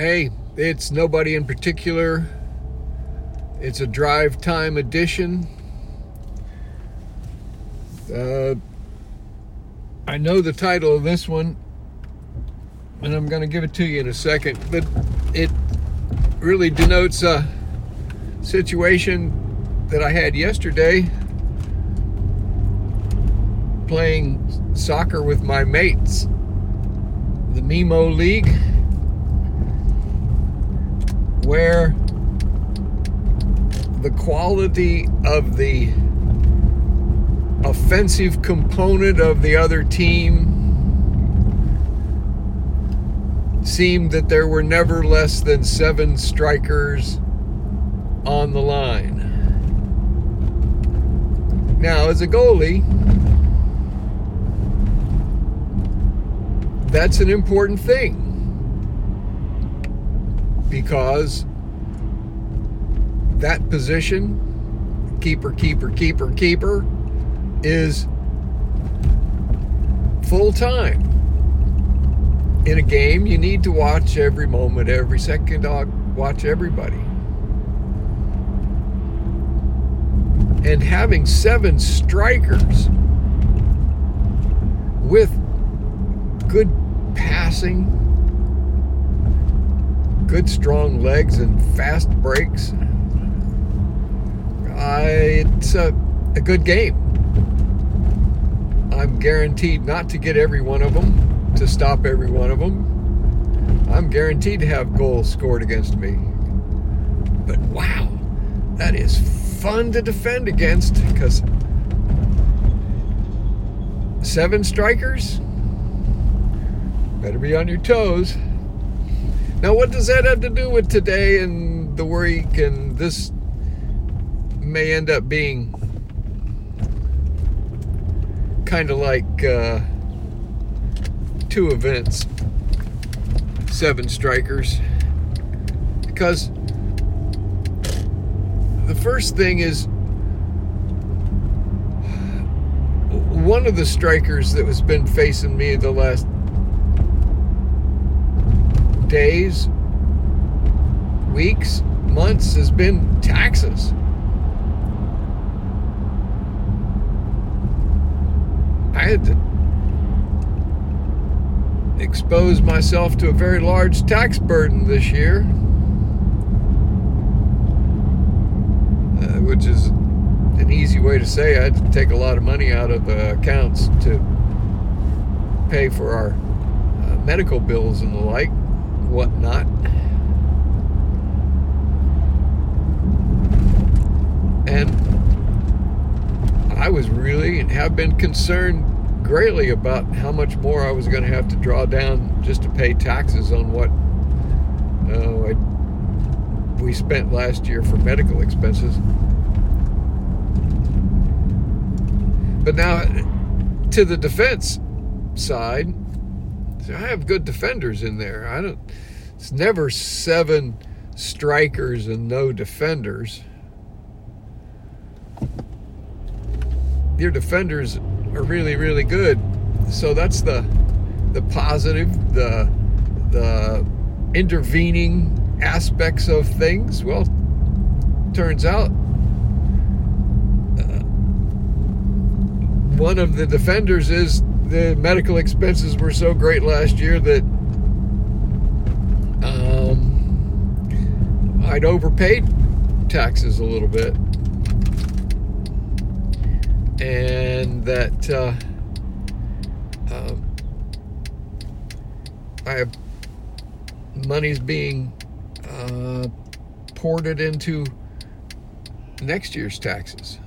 Hey, it's nobody in particular. It's a drive time edition. Uh, I know the title of this one, and I'm going to give it to you in a second, but it really denotes a situation that I had yesterday playing soccer with my mates, the Mimo League, where the quality of the offensive component of the other team seemed that there were never less than seven strikers on the line. Now, as a goalie, that's an important thing because that position, keeper, keeper, keeper, keeper, is full time. In a game, you need to watch every moment, every second, uh, watch everybody. And having seven strikers with good passing, good strong legs, and fast breaks, uh, it's a, a good game. I'm guaranteed not to get every one of them, to stop every one of them. I'm guaranteed to have goals scored against me. But wow, that is fun to defend against because seven strikers better be on your toes. Now, what does that have to do with today and the week and this may end up being kind of like uh, two events, seven strikers. Because the first thing is one of the strikers that has been facing me the last days, weeks, months has been taxes. I had to expose myself to a very large tax burden this year, uh, which is an easy way to say I had to take a lot of money out of the accounts to pay for our uh, medical bills and the like, whatnot. And I was really and have been concerned greatly about how much more I was going to have to draw down just to pay taxes on what uh, I, we spent last year for medical expenses. But now, to the defense side, I have good defenders in there. I don't. It's never seven strikers and no defenders. your defenders are really really good. So that's the the positive, the the intervening aspects of things. Well, turns out uh, one of the defenders is the medical expenses were so great last year that um, I'd overpaid taxes a little bit and that uh, uh, I have money's being uh, ported into next year's taxes.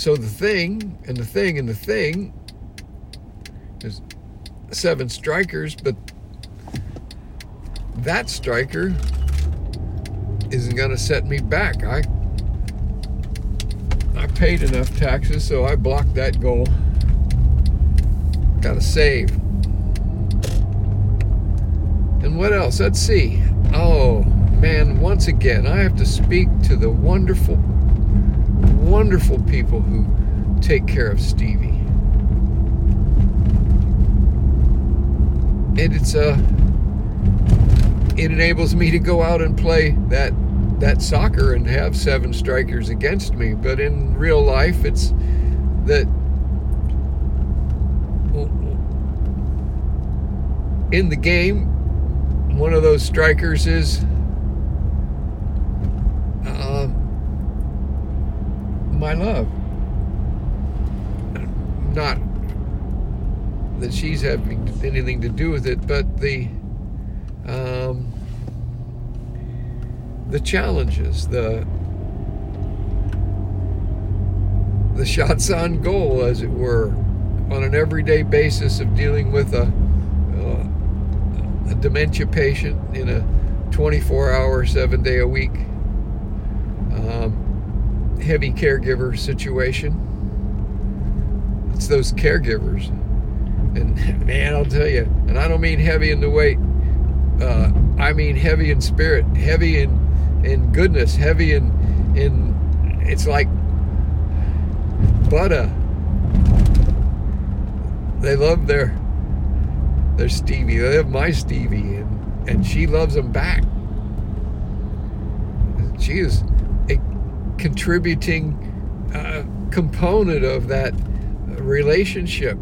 So the thing and the thing and the thing is seven strikers, but that striker isn't going to set me back. I I paid enough taxes, so I blocked that goal. Got to save. And what else? Let's see. Oh, man, once again, I have to speak to the wonderful, wonderful people who take care of Stevie. And it's a uh, it enables me to go out and play that that soccer and have seven strikers against me. But in real life, it's that in the game, one of those strikers is uh, my love. Not that she's having anything to do with it, but the um, the challenges, the the shots on goal, as it were, on an everyday basis of dealing with a, uh, a dementia patient in a 24-hour, seven-day-a-week um, heavy caregiver situation. It's those caregivers, and man, I'll tell you, and I don't mean heavy in the weight. Uh, I mean heavy in spirit, heavy in in goodness, heavy in in it's like butter. They love their their Stevie. They love my Stevie, and and she loves them back. She is contributing uh, component of that relationship,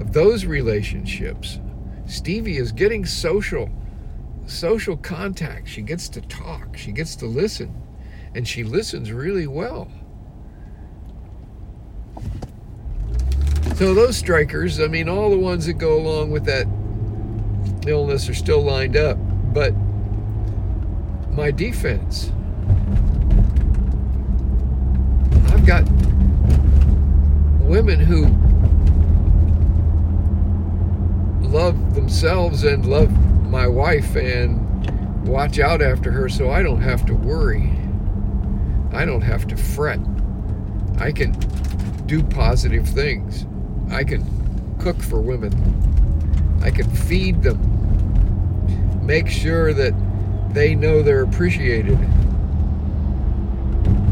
of those relationships. Stevie is getting social social contact. She gets to talk, she gets to listen, and she listens really well. So, those strikers, I mean, all the ones that go along with that illness are still lined up, but my defense, got women who love themselves and love my wife and watch out after her so I don't have to worry. I don't have to fret. I can do positive things. I can cook for women. I can feed them. Make sure that they know they're appreciated.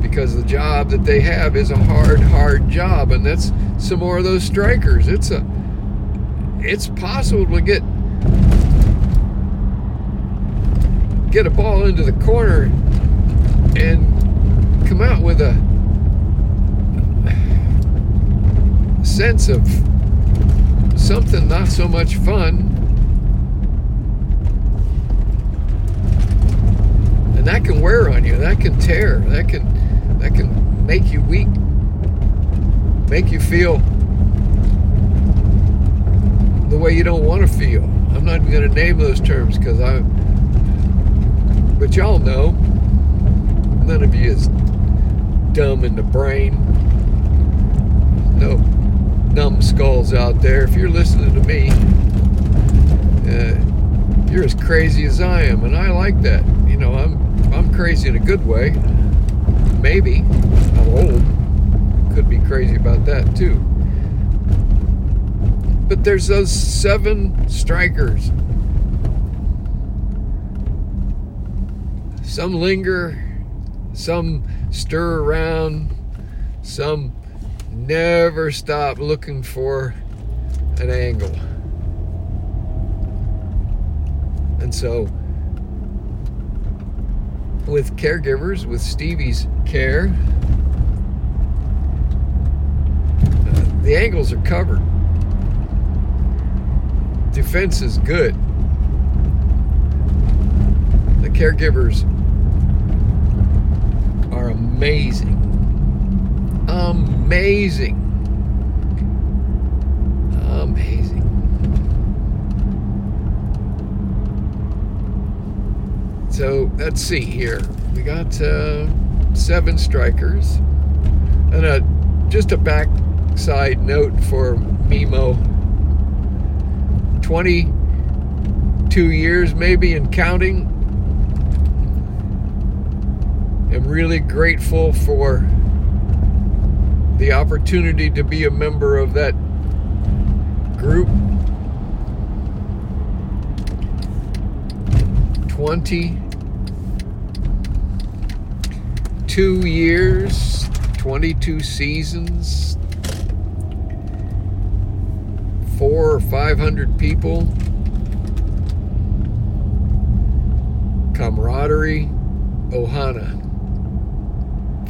Because the job that they have is a hard, hard job. And that's some more of those strikers. It's a it's possible to get get a ball into the corner and come out with a sense of something not so much fun. And that can wear on you. That can tear. That can that can make you weak. Make you feel the way you don't want to feel. I'm not even going to name those terms because I but y'all know, none of you is dumb in the brain. No numbskulls out there. If you're listening to me, uh, you're as crazy as I am, and I like that. You know, I'm I'm crazy in a good way. Maybe I'm old. Could be crazy about that too. But there's those seven strikers Some linger, some stir around, some never stop looking for an angle. And so, with caregivers, with Stevie's care, uh, the angles are covered. Defense is good. The caregivers are amazing. Amazing. Amazing. So let's see here. We got uh, seven strikers. And a, just a backside note for Mimo 22 years maybe and counting I'm really grateful for the opportunity to be a member of that group. 22 years, 22 seasons, four or five hundred people. Camaraderie, Ohana.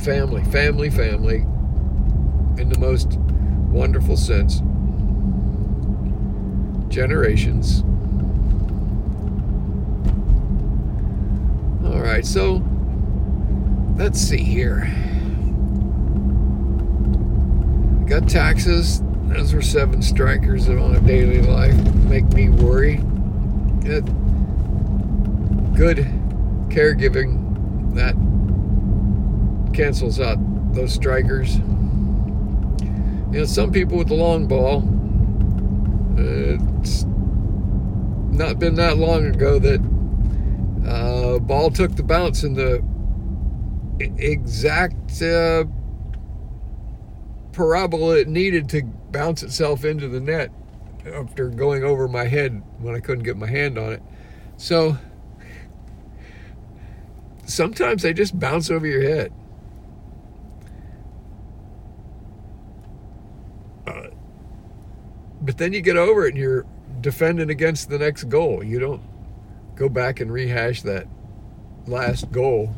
Family, family, family, in the most wonderful sense. Generations. All right, so let's see here. Got taxes. Those were seven strikers that on a daily life. Make me worry. Good caregiving that cancels out those strikers. You know, some people with the long ball, uh, it's not been that long ago that uh, ball took the bounce in the exact uh, parabola it needed to bounce itself into the net after going over my head when I couldn't get my hand on it. So sometimes they just bounce over your head. Uh, but then you get over it and you're defending against the next goal. You don't go back and rehash that last goal.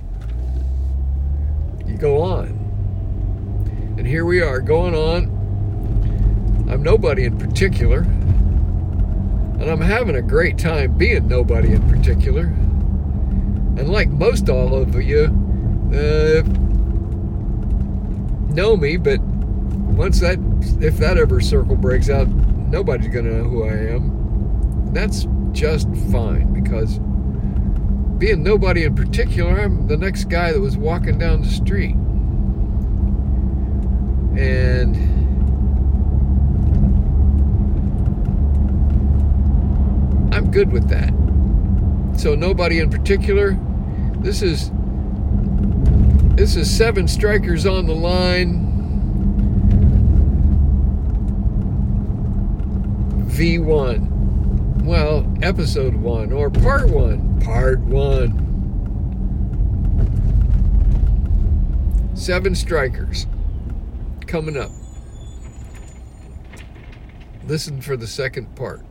Go on. And here we are going on. I'm nobody in particular. And I'm having a great time being nobody in particular. And like most all of you, uh, know me, but once that, if that ever circle breaks out, nobody's going to know who I am. That's just fine because being nobody in particular, I'm the next guy that was walking down the street. And I'm good with that. So nobody in particular. This is this is seven strikers on the line. V1 well, episode one or part one. Part one. Seven strikers coming up. Listen for the second part.